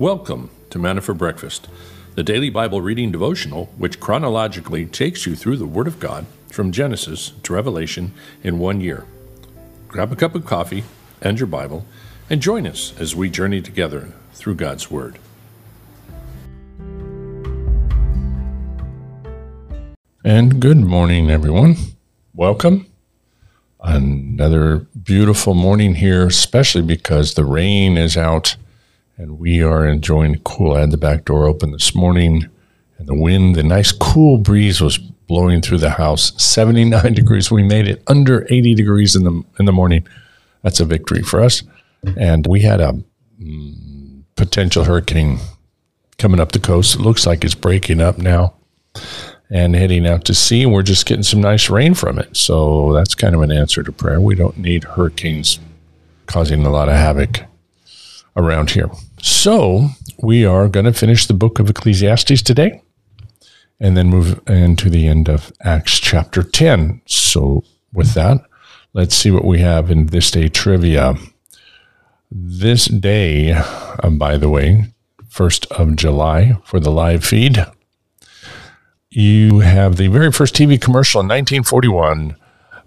Welcome to Manna for Breakfast, the daily Bible reading devotional which chronologically takes you through the Word of God from Genesis to Revelation in one year. Grab a cup of coffee and your Bible and join us as we journey together through God's Word. And good morning, everyone. Welcome. Another beautiful morning here, especially because the rain is out and we are enjoying the cool. I had the back door open this morning and the wind, the nice cool breeze was blowing through the house. 79 degrees. We made it under 80 degrees in the in the morning. That's a victory for us. And we had a mm, potential hurricane coming up the coast. It looks like it's breaking up now and heading out to sea. And we're just getting some nice rain from it. So that's kind of an answer to prayer. We don't need hurricanes causing a lot of havoc around here. So we are going to finish the book of Ecclesiastes today and then move into the end of Acts chapter 10. So with that, let's see what we have in this day trivia. This day, um, by the way, 1st of July for the live feed, you have the very first TV commercial in 1941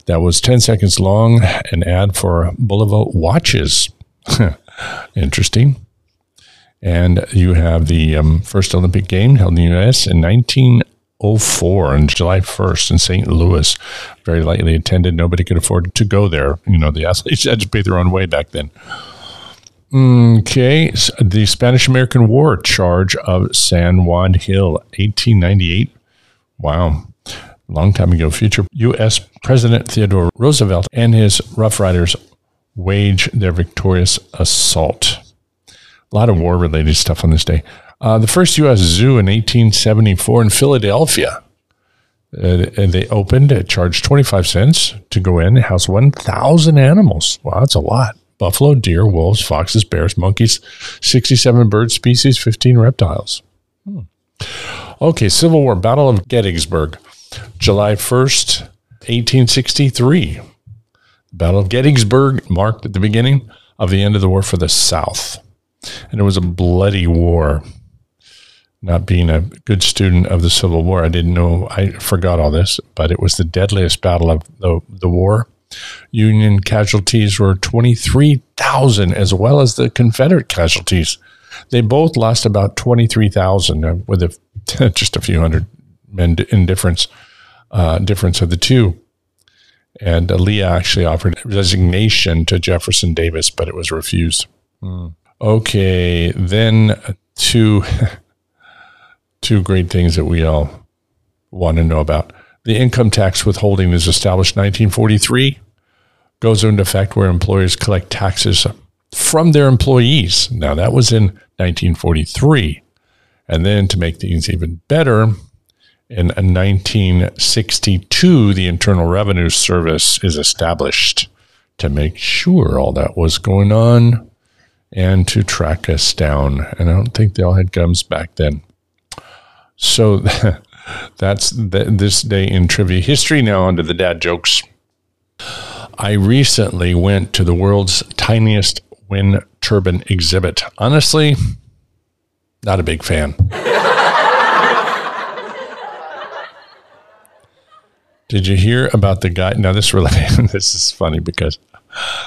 that was 10 seconds long, an ad for Bulova watches. Interesting. And you have the um, first Olympic game held in the U.S. in 1904 on July 1st in St. Louis. Very lightly attended. Nobody could afford to go there. You know, the athletes had to pay their own way back then. Okay, the Spanish American War charge of San Juan Hill, 1898. Wow, long time ago. Future U.S. President Theodore Roosevelt and his Rough Riders wage their victorious assault. A lot of war related stuff on this day. Uh, the first U.S. zoo in 1874 in Philadelphia. Uh, they opened, it charged 25 cents to go in, it housed 1,000 animals. Wow, that's a lot. Buffalo, deer, wolves, foxes, bears, monkeys, 67 bird species, 15 reptiles. Hmm. Okay, Civil War, Battle of Gettysburg, July 1st, 1863. Battle of Gettysburg marked at the beginning of the end of the war for the South. And it was a bloody war. Not being a good student of the Civil War, I didn't know, I forgot all this, but it was the deadliest battle of the, the war. Union casualties were 23,000, as well as the Confederate casualties. They both lost about 23,000, uh, with a, just a few hundred men in difference, uh, difference of the two. And Lee actually offered resignation to Jefferson Davis, but it was refused. Mm. Okay, then uh, two two great things that we all want to know about. The income tax withholding is established 1943, goes into effect where employers collect taxes from their employees. Now that was in 1943. And then to make things even better, in uh, 1962, the Internal Revenue Service is established to make sure all that was going on and to track us down. And I don't think they all had gums back then. So that's the, this day in trivia history. Now, onto the dad jokes. I recently went to the world's tiniest wind turbine exhibit. Honestly, not a big fan. Did you hear about the guy? Now this really this is funny because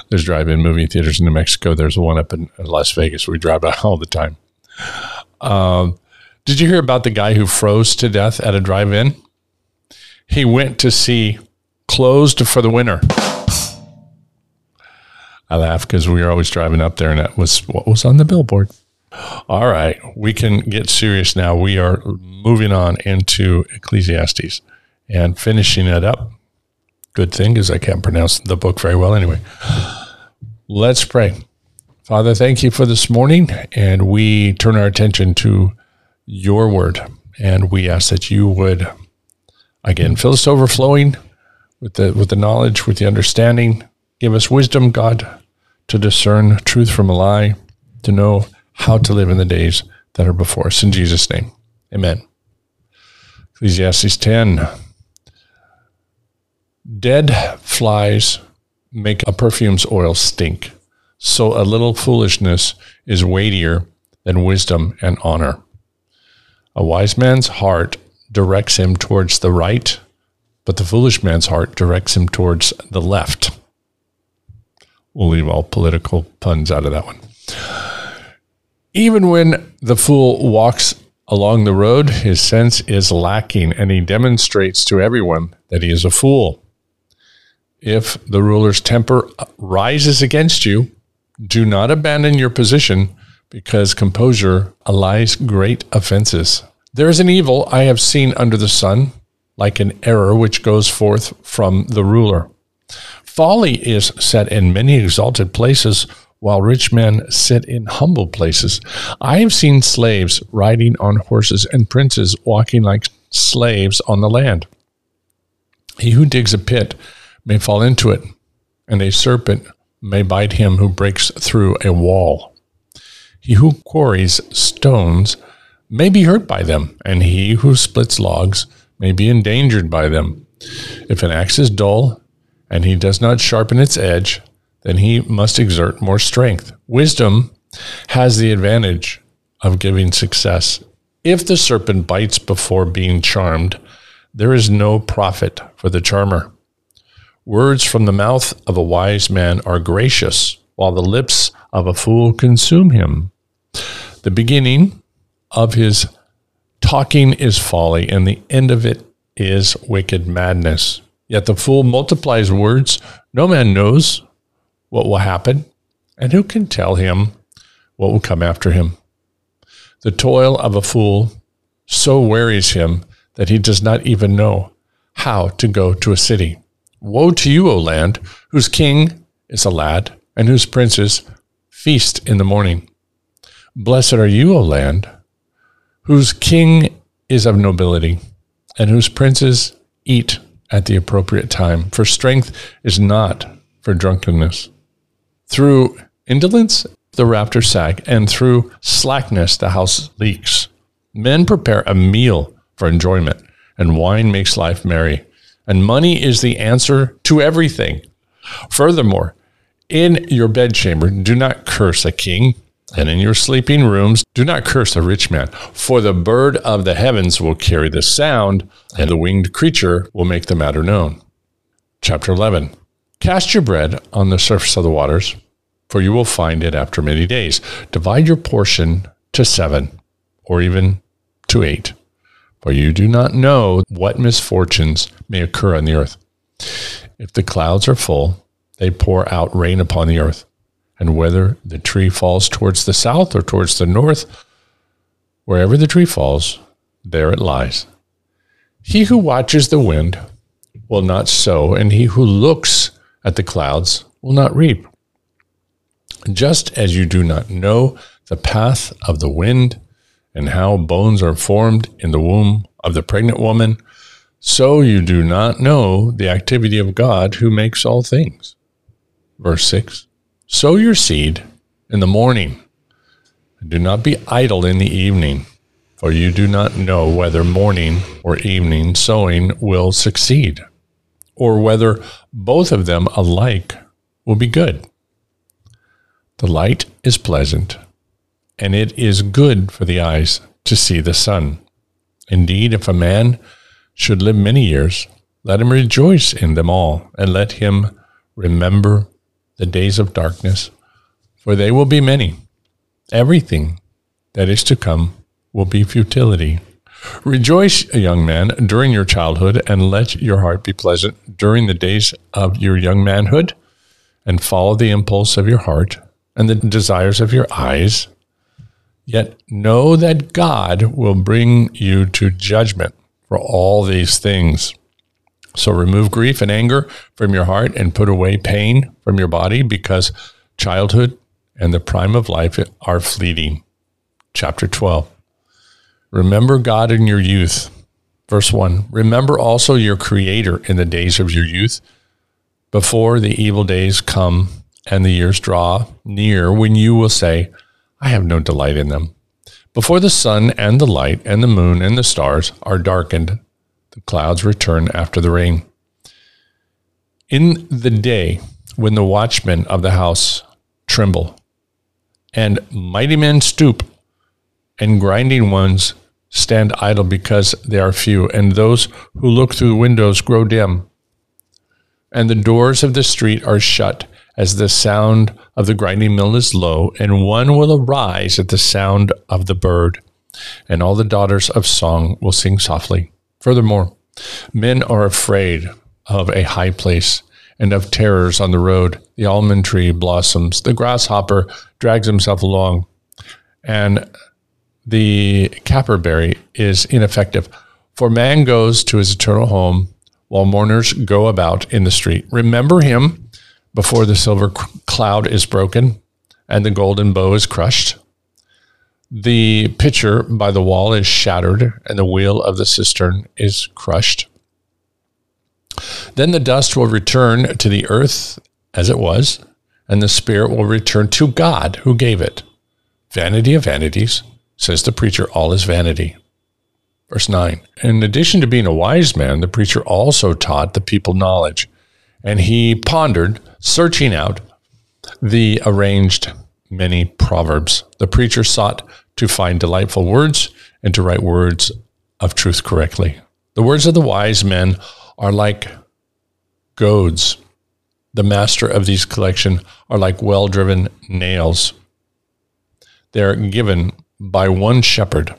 there's drive-in movie theaters in New Mexico. There's one up in Las Vegas. We drive by all the time. Um, did you hear about the guy who froze to death at a drive-in? He went to see Closed for the Winter. I laugh because we were always driving up there, and that was what was on the billboard. All right, we can get serious now. We are moving on into Ecclesiastes and finishing it up. Good thing because I can't pronounce the book very well anyway. Let's pray. Father, thank you for this morning, and we turn our attention to your word, and we ask that you would again fill us overflowing with the with the knowledge, with the understanding. Give us wisdom, God, to discern truth from a lie, to know how to live in the days that are before us. In Jesus' name, Amen. Ecclesiastes 10. Dead flies make a perfume's oil stink. So a little foolishness is weightier than wisdom and honor. A wise man's heart directs him towards the right, but the foolish man's heart directs him towards the left. We'll leave all political puns out of that one. Even when the fool walks along the road, his sense is lacking, and he demonstrates to everyone that he is a fool. If the ruler's temper rises against you, do not abandon your position because composure allies great offenses. There is an evil I have seen under the sun, like an error which goes forth from the ruler. Folly is set in many exalted places, while rich men sit in humble places. I have seen slaves riding on horses and princes walking like slaves on the land. He who digs a pit may fall into it, and a serpent may bite him who breaks through a wall. He who quarries stones may be hurt by them, and he who splits logs may be endangered by them. If an axe is dull, and he does not sharpen its edge, then he must exert more strength. Wisdom has the advantage of giving success. If the serpent bites before being charmed, there is no profit for the charmer. Words from the mouth of a wise man are gracious, while the lips of a fool consume him. The beginning of his talking is folly, and the end of it is wicked madness. Yet the fool multiplies words. No man knows what will happen, and who can tell him what will come after him? The toil of a fool so wearies him that he does not even know how to go to a city. Woe to you, O land, whose king is a lad, and whose princes feast in the morning. Blessed are you, O land, whose king is of nobility, and whose princes eat at the appropriate time, for strength is not for drunkenness. Through indolence, the rafters sag, and through slackness, the house leaks. Men prepare a meal for enjoyment, and wine makes life merry. And money is the answer to everything. Furthermore, in your bedchamber, do not curse a king, and in your sleeping rooms, do not curse a rich man, for the bird of the heavens will carry the sound, and the winged creature will make the matter known. Chapter 11 Cast your bread on the surface of the waters, for you will find it after many days. Divide your portion to seven, or even to eight, for you do not know what misfortunes may occur on the earth. If the clouds are full, they pour out rain upon the earth, and whether the tree falls towards the south or towards the north, wherever the tree falls, there it lies. He who watches the wind will not sow, and he who looks at the clouds will not reap. Just as you do not know the path of the wind and how bones are formed in the womb of the pregnant woman, so you do not know the activity of God who makes all things. Verse 6 Sow your seed in the morning, and do not be idle in the evening, for you do not know whether morning or evening sowing will succeed or whether both of them alike will be good. The light is pleasant, and it is good for the eyes to see the sun. Indeed, if a man should live many years, let him rejoice in them all, and let him remember the days of darkness, for they will be many. Everything that is to come will be futility. Rejoice, young man, during your childhood, and let your heart be pleasant during the days of your young manhood, and follow the impulse of your heart and the desires of your eyes. Yet know that God will bring you to judgment for all these things. So remove grief and anger from your heart and put away pain from your body because childhood and the prime of life are fleeting. Chapter 12. Remember God in your youth. Verse 1 Remember also your Creator in the days of your youth, before the evil days come and the years draw near, when you will say, I have no delight in them. Before the sun and the light and the moon and the stars are darkened, the clouds return after the rain. In the day when the watchmen of the house tremble and mighty men stoop and grinding ones stand idle because they are few, and those who look through windows grow dim. And the doors of the street are shut as the sound of the grinding mill is low, and one will arise at the sound of the bird, and all the daughters of song will sing softly. Furthermore, men are afraid of a high place and of terrors on the road. The almond tree blossoms, the grasshopper drags himself along, and the caperberry is ineffective. For man goes to his eternal home while mourners go about in the street. Remember him before the silver cloud is broken and the golden bow is crushed. The pitcher by the wall is shattered and the wheel of the cistern is crushed. Then the dust will return to the earth as it was, and the spirit will return to God who gave it. Vanity of vanities, says the preacher, all is vanity. Verse 9 In addition to being a wise man, the preacher also taught the people knowledge, and he pondered, searching out the arranged many proverbs. The preacher sought to find delightful words and to write words of truth correctly. The words of the wise men are like goads. The master of these collection are like well driven nails. They are given by one shepherd.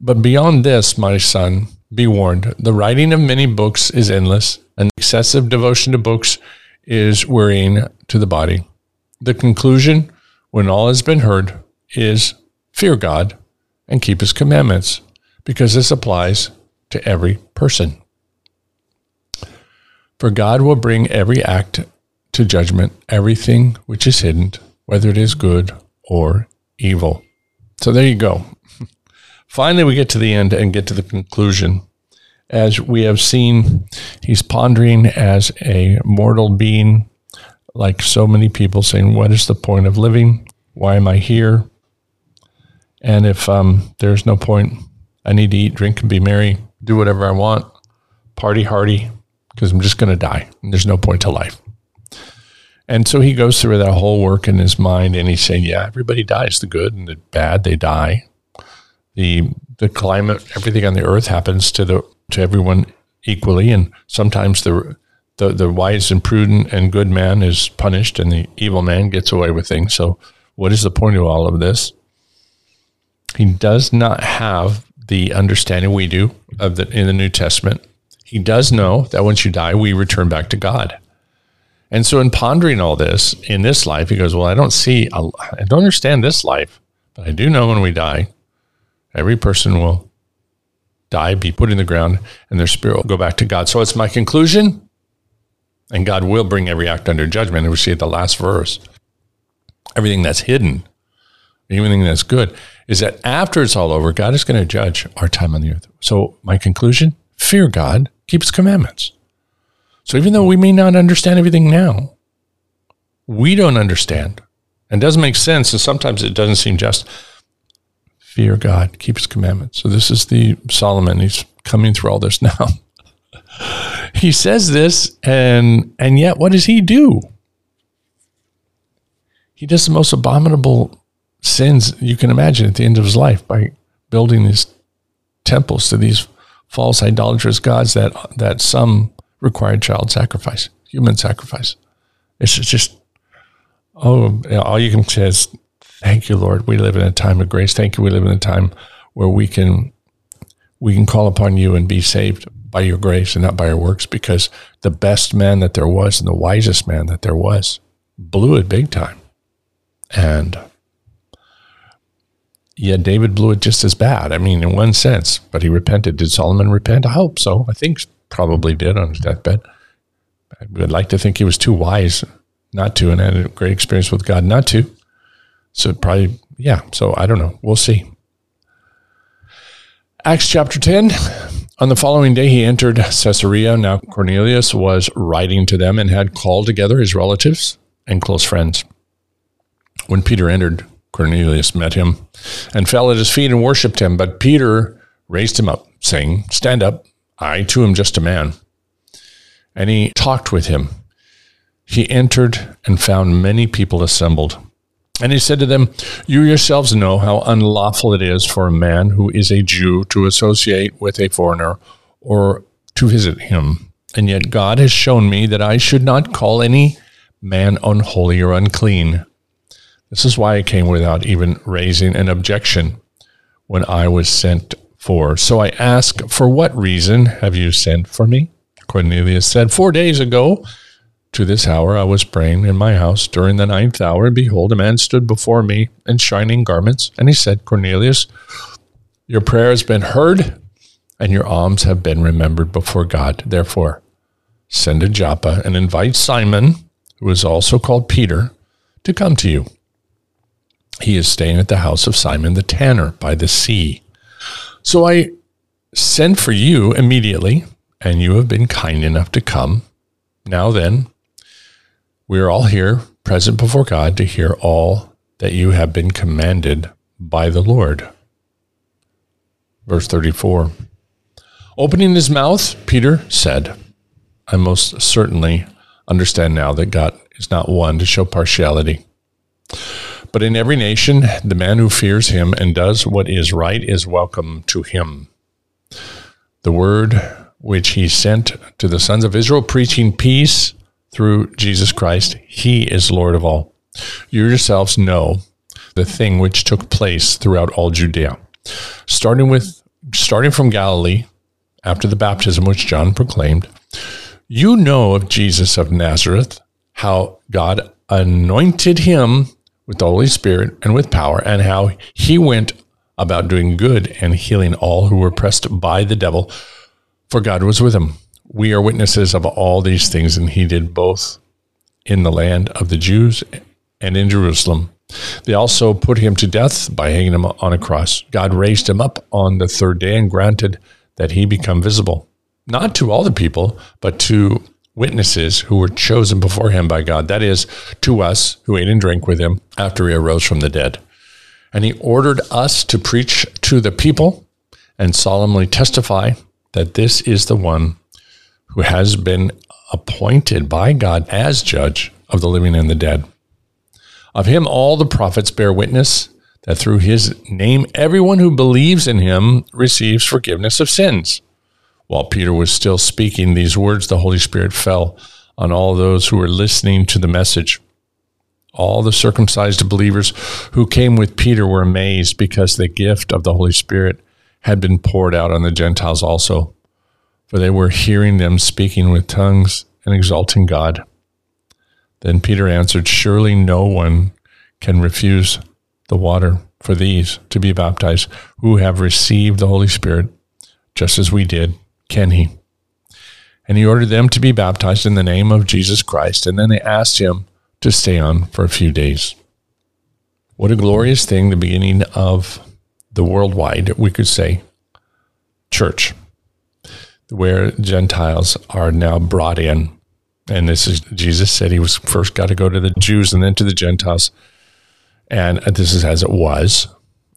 But beyond this, my son, be warned the writing of many books is endless, and excessive devotion to books is wearying to the body. The conclusion, when all has been heard, is fear God and keep his commandments, because this applies to every person. For God will bring every act to judgment, everything which is hidden, whether it is good or evil. So there you go. Finally, we get to the end and get to the conclusion. As we have seen, he's pondering as a mortal being, like so many people, saying, What is the point of living? Why am I here? And if um, there's no point, I need to eat, drink, and be merry, do whatever I want, party hardy, because I'm just going to die. And there's no point to life. And so he goes through that whole work in his mind and he's saying, yeah, everybody dies. The good and the bad, they die. The the climate, everything on the earth happens to the to everyone equally. And sometimes the the, the wise and prudent and good man is punished and the evil man gets away with things. So what is the point of all of this? He does not have the understanding we do of the in the New Testament he does know that once you die, we return back to God. And so, in pondering all this in this life, he goes, Well, I don't see, I don't understand this life, but I do know when we die, every person will die, be put in the ground, and their spirit will go back to God. So, it's my conclusion, and God will bring every act under judgment. And we see at the last verse everything that's hidden, everything that's good, is that after it's all over, God is going to judge our time on the earth. So, my conclusion fear God keep his commandments. So even though we may not understand everything now, we don't understand and doesn't make sense, and sometimes it doesn't seem just. Fear God, keep his commandments. So this is the Solomon. He's coming through all this now. he says this, and and yet what does he do? He does the most abominable sins you can imagine at the end of his life by building these temples to these false idolatrous gods that that some required child sacrifice, human sacrifice. It's just oh, all you can say is thank you, Lord. We live in a time of grace. Thank you. We live in a time where we can we can call upon you and be saved by your grace and not by our works because the best man that there was and the wisest man that there was blew it big time. And yeah, David blew it just as bad. I mean, in one sense, but he repented. Did Solomon repent? I hope so. I think probably did on his deathbed. I would like to think he was too wise not to and had a great experience with God not to. So probably, yeah. So I don't know. We'll see. Acts chapter 10. On the following day, he entered Caesarea. Now Cornelius was writing to them and had called together his relatives and close friends. When Peter entered, Cornelius met him and fell at his feet and worshipped him. But Peter raised him up, saying, Stand up, I too am just a man. And he talked with him. He entered and found many people assembled. And he said to them, You yourselves know how unlawful it is for a man who is a Jew to associate with a foreigner or to visit him. And yet God has shown me that I should not call any man unholy or unclean. This is why I came without even raising an objection when I was sent for. So I ask, For what reason have you sent for me? Cornelius said, Four days ago, to this hour I was praying in my house during the ninth hour, and behold, a man stood before me in shining garments, and he said, Cornelius, your prayer has been heard, and your alms have been remembered before God. Therefore, send to Joppa and invite Simon, who is also called Peter, to come to you. He is staying at the house of Simon the tanner by the sea. So I sent for you immediately, and you have been kind enough to come. Now then, we are all here, present before God, to hear all that you have been commanded by the Lord. Verse 34 Opening his mouth, Peter said, I most certainly understand now that God is not one to show partiality. But in every nation, the man who fears him and does what is right is welcome to him. The word which he sent to the sons of Israel, preaching peace through Jesus Christ. He is Lord of all. You yourselves know the thing which took place throughout all Judea, starting with starting from Galilee after the baptism which John proclaimed. You know of Jesus of Nazareth, how God anointed him with the Holy Spirit and with power, and how he went about doing good and healing all who were pressed by the devil, for God was with him we are witnesses of all these things, and he did both in the land of the Jews and in Jerusalem. They also put him to death by hanging him on a cross. God raised him up on the third day and granted that he become visible, not to all the people, but to witnesses who were chosen before him by God, that is, to us who ate and drank with him after he arose from the dead. And he ordered us to preach to the people and solemnly testify that this is the one who has been appointed by God as judge of the living and the dead. Of him, all the prophets bear witness that through his name, everyone who believes in him receives forgiveness of sins. While Peter was still speaking these words, the Holy Spirit fell on all those who were listening to the message. All the circumcised believers who came with Peter were amazed because the gift of the Holy Spirit had been poured out on the Gentiles also for they were hearing them speaking with tongues and exalting God. Then Peter answered, Surely no one can refuse the water for these to be baptized who have received the Holy Spirit, just as we did, can he? And he ordered them to be baptized in the name of Jesus Christ, and then they asked him to stay on for a few days. What a glorious thing, the beginning of the worldwide, we could say, church where Gentiles are now brought in. And this is, Jesus said he was first got to go to the Jews and then to the Gentiles. And this is as it was.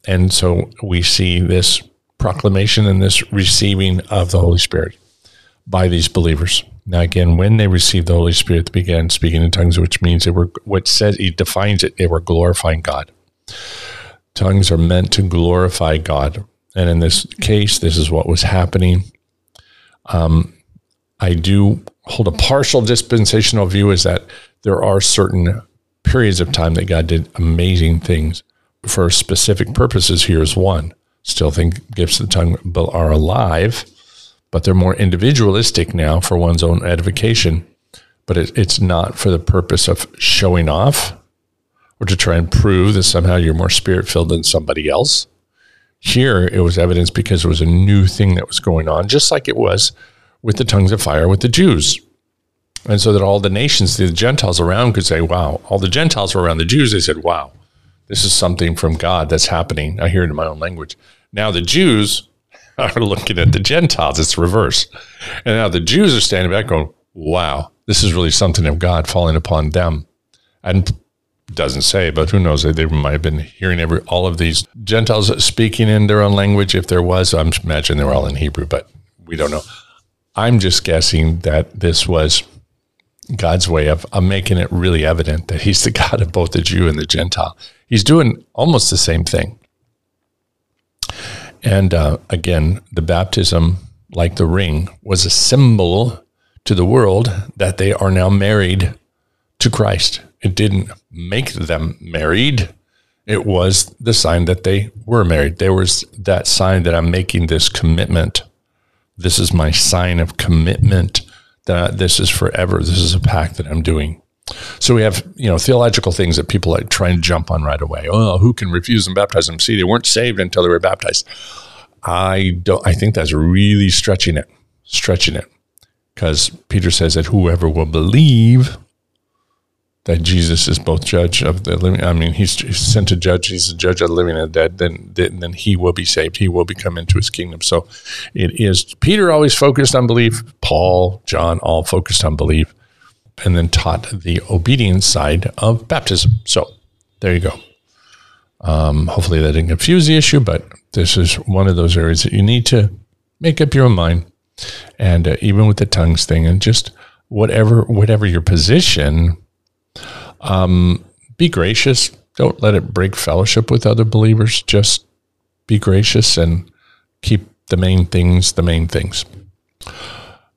And so we see this proclamation and this receiving of the Holy Spirit by these believers. Now, again, when they received the Holy Spirit, they began speaking in tongues, which means they were, what says, he defines it, they were glorifying God. Tongues are meant to glorify God. And in this case, this is what was happening. Um, I do hold a partial dispensational view is that there are certain periods of time that God did amazing things for specific purposes. Here's one. Still think gifts of the tongue are alive, but they're more individualistic now for one's own edification. But it, it's not for the purpose of showing off or to try and prove that somehow you're more spirit filled than somebody else. Here, it was evidence because it was a new thing that was going on, just like it was with the tongues of fire with the Jews. And so that all the nations, the Gentiles around could say, wow, all the Gentiles were around the Jews. They said, wow, this is something from God that's happening. I hear it in my own language. Now the Jews are looking at the Gentiles. It's reverse. And now the Jews are standing back going, wow, this is really something of God falling upon them. And doesn't say, but who knows? They might have been hearing every all of these Gentiles speaking in their own language. If there was, I'm imagining they were all in Hebrew, but we don't know. I'm just guessing that this was God's way of, of making it really evident that He's the God of both the Jew and the Gentile. He's doing almost the same thing. And uh, again, the baptism, like the ring, was a symbol to the world that they are now married to Christ. It didn't make them married. It was the sign that they were married. There was that sign that I'm making this commitment. This is my sign of commitment that this is forever. This is a pact that I'm doing. So we have, you know, theological things that people like try and jump on right away. Oh, who can refuse and baptize them? See, they weren't saved until they were baptized. I don't. I think that's really stretching it, stretching it, because Peter says that whoever will believe that Jesus is both judge of the living. I mean, he's, sent to judge. He's the judge of the living and the dead. Then, then, then he will be saved. He will become into his kingdom. So, it is. Peter always focused on belief. Paul, John, all focused on belief, and then taught the obedience side of baptism. So, there you go. Um, hopefully, that didn't confuse the issue, but this is one of those areas that you need to make up your own mind. And uh, even with the tongues thing, and just whatever whatever your position um, be gracious. Don't let it break fellowship with other believers. Just be gracious and keep the main things the main things.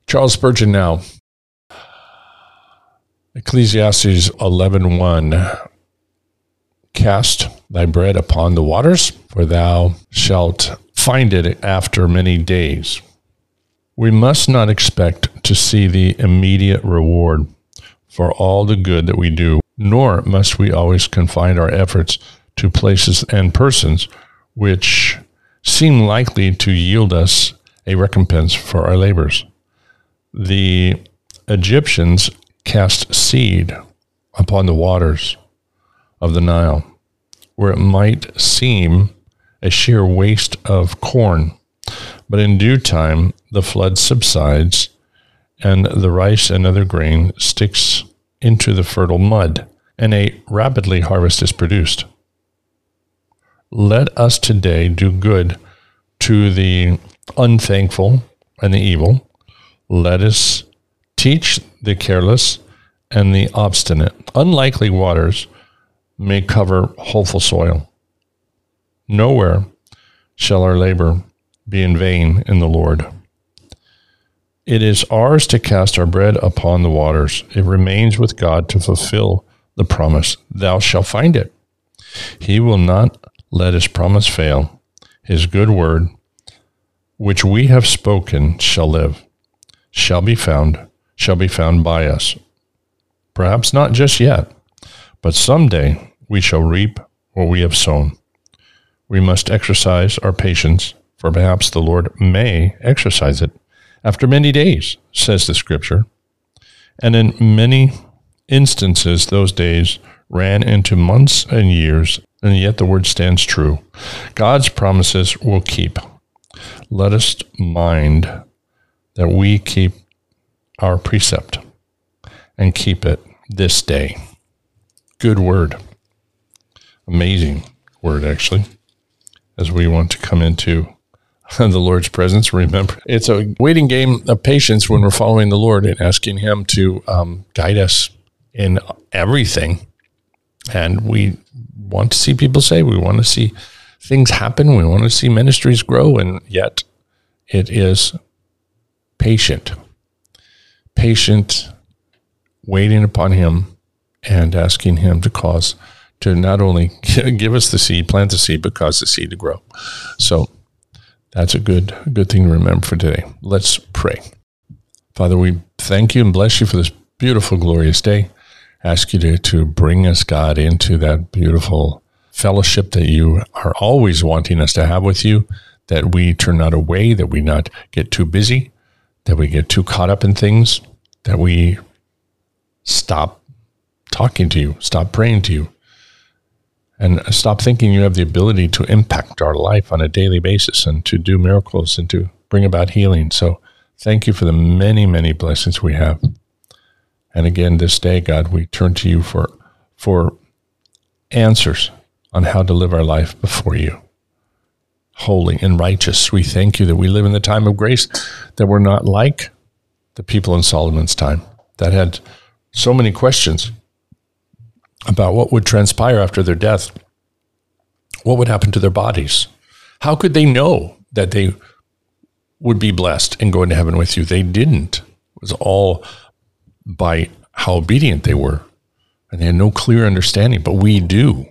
Charles Spurgeon now. Ecclesiastes 11:1 Cast thy bread upon the waters for thou shalt find it after many days. We must not expect to see the immediate reward for all the good that we do nor must we always confine our efforts to places and persons which seem likely to yield us a recompense for our labors. The Egyptians cast seed upon the waters of the Nile, where it might seem a sheer waste of corn. But in due time, the flood subsides, and the rice and other grain sticks into the fertile mud and a rapidly harvest is produced. Let us today do good to the unthankful and the evil. Let us teach the careless and the obstinate. Unlikely waters may cover hopeful soil. Nowhere shall our labor be in vain in the Lord. It is ours to cast our bread upon the waters. It remains with God to fulfill the promise, Thou shalt find it. He will not let his promise fail. His good word, which we have spoken, shall live, shall be found, shall be found by us. Perhaps not just yet, but someday we shall reap what we have sown. We must exercise our patience, for perhaps the Lord may exercise it after many days, says the Scripture. And in many instances, those days ran into months and years, and yet the word stands true. God's promises will keep. Let us mind that we keep our precept and keep it this day. Good word. Amazing word, actually, as we want to come into the Lord's presence. Remember, it's a waiting game of patience when we're following the Lord and asking Him to um, guide us in everything. And we want to see people say, we want to see things happen, we want to see ministries grow, and yet it is patient, patient, waiting upon Him and asking Him to cause to not only give us the seed, plant the seed, but cause the seed to grow. So that's a good, good thing to remember for today. Let's pray. Father, we thank you and bless you for this beautiful, glorious day ask you to, to bring us, God, into that beautiful fellowship that you are always wanting us to have with you, that we turn not away, that we not get too busy, that we get too caught up in things, that we stop talking to you, stop praying to you, and stop thinking you have the ability to impact our life on a daily basis and to do miracles and to bring about healing. So thank you for the many, many blessings we have. And again, this day, God, we turn to you for, for answers on how to live our life before you. Holy and righteous, we thank you that we live in the time of grace, that we're not like the people in Solomon's time that had so many questions about what would transpire after their death. What would happen to their bodies? How could they know that they would be blessed and go into heaven with you? They didn't. It was all by how obedient they were. And they had no clear understanding, but we do.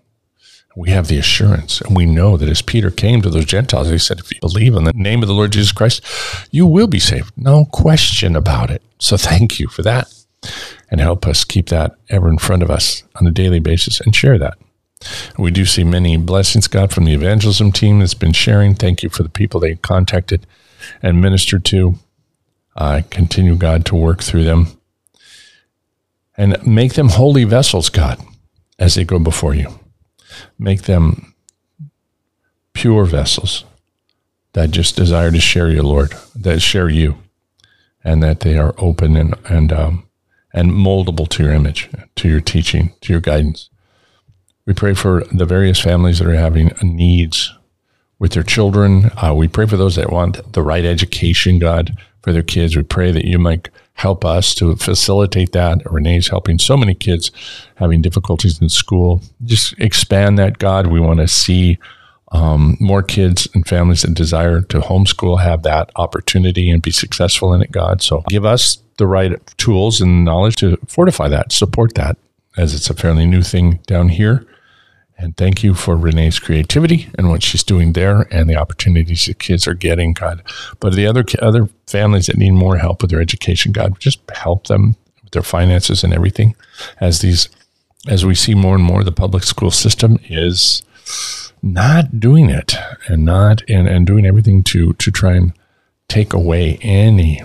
We have the assurance, and we know that as Peter came to those Gentiles, he said, If you believe in the name of the Lord Jesus Christ, you will be saved. No question about it. So thank you for that. And help us keep that ever in front of us on a daily basis and share that. We do see many blessings, God, from the evangelism team that's been sharing. Thank you for the people they contacted and ministered to. I uh, continue, God, to work through them and make them holy vessels, God, as they go before you. Make them pure vessels that just desire to share you, Lord, that share you, and that they are open and and um, and moldable to your image, to your teaching, to your guidance. We pray for the various families that are having needs with their children. Uh, we pray for those that want the right education, God, for their kids. We pray that you might help us to facilitate that. Renee's helping so many kids having difficulties in school. Just expand that, God. We want to see um, more kids and families that desire to homeschool have that opportunity and be successful in it, God. So give us the right tools and knowledge to fortify that, support that, as it's a fairly new thing down here. And thank you for Renee's creativity and what she's doing there and the opportunities the kids are getting, God. But the other other families that need more help with their education, God, just help them with their finances and everything. As these as we see more and more the public school system is not doing it and not and, and doing everything to to try and take away any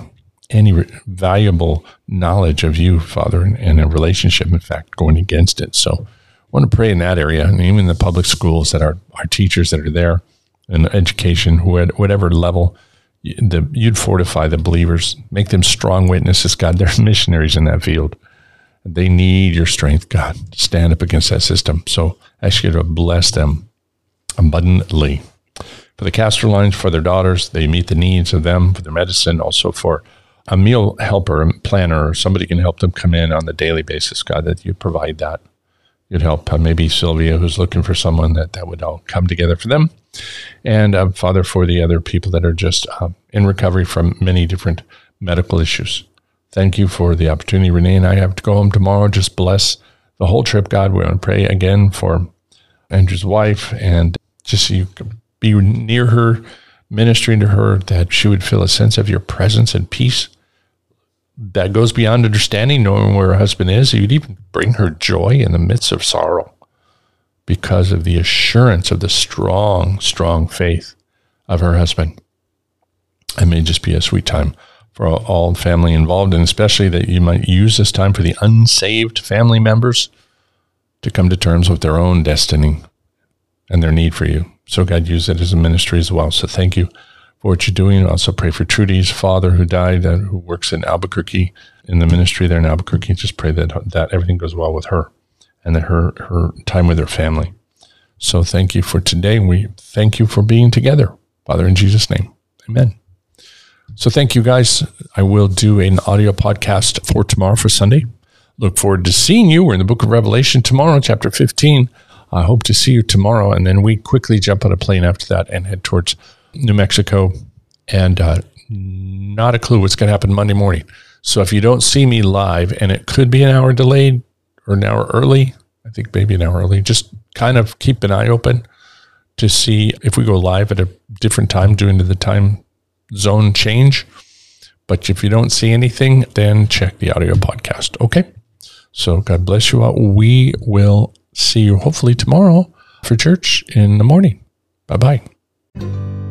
any valuable knowledge of you, Father, and, and a relationship, in fact, going against it. So I want to pray in that area, and even the public schools that are our teachers that are there, and education, whatever level, the, you'd fortify the believers, make them strong witnesses. God, they're missionaries in that field. They need your strength, God, stand up against that system. So I ask you to bless them abundantly. For the castor lines, for their daughters, they meet the needs of them for their medicine, also for a meal helper and planner, or somebody can help them come in on the daily basis, God, that you provide that you'd help uh, maybe Sylvia, who's looking for someone that that would all come together for them, and uh, Father for the other people that are just uh, in recovery from many different medical issues. Thank you for the opportunity, Renee and I have to go home tomorrow. Just bless the whole trip, God. We want to pray again for Andrew's wife, and just so you be near her, ministering to her, that she would feel a sense of your presence and peace that goes beyond understanding, knowing where her husband is. You'd even bring her joy in the midst of sorrow because of the assurance of the strong, strong faith of her husband. It may just be a sweet time for all family involved, and especially that you might use this time for the unsaved family members to come to terms with their own destiny and their need for you. So God used it as a ministry as well. So thank you for what you're doing. Also pray for Trudy's father who died, uh, who works in Albuquerque in the ministry there in Albuquerque. Just pray that that everything goes well with her and that her her time with her family. So thank you for today. We thank you for being together, Father, in Jesus' name, Amen. So thank you guys. I will do an audio podcast for tomorrow for Sunday. Look forward to seeing you. We're in the book of Revelation tomorrow, chapter 15. I hope to see you tomorrow. And then we quickly jump on a plane after that and head towards New Mexico, and uh, not a clue what's going to happen Monday morning. So if you don't see me live, and it could be an hour delayed or an hour early, I think maybe an hour early, just kind of keep an eye open to see if we go live at a different time due to the time zone change. But if you don't see anything, then check the audio podcast. Okay. So God bless you all. We will see you hopefully tomorrow for church in the morning. Bye bye.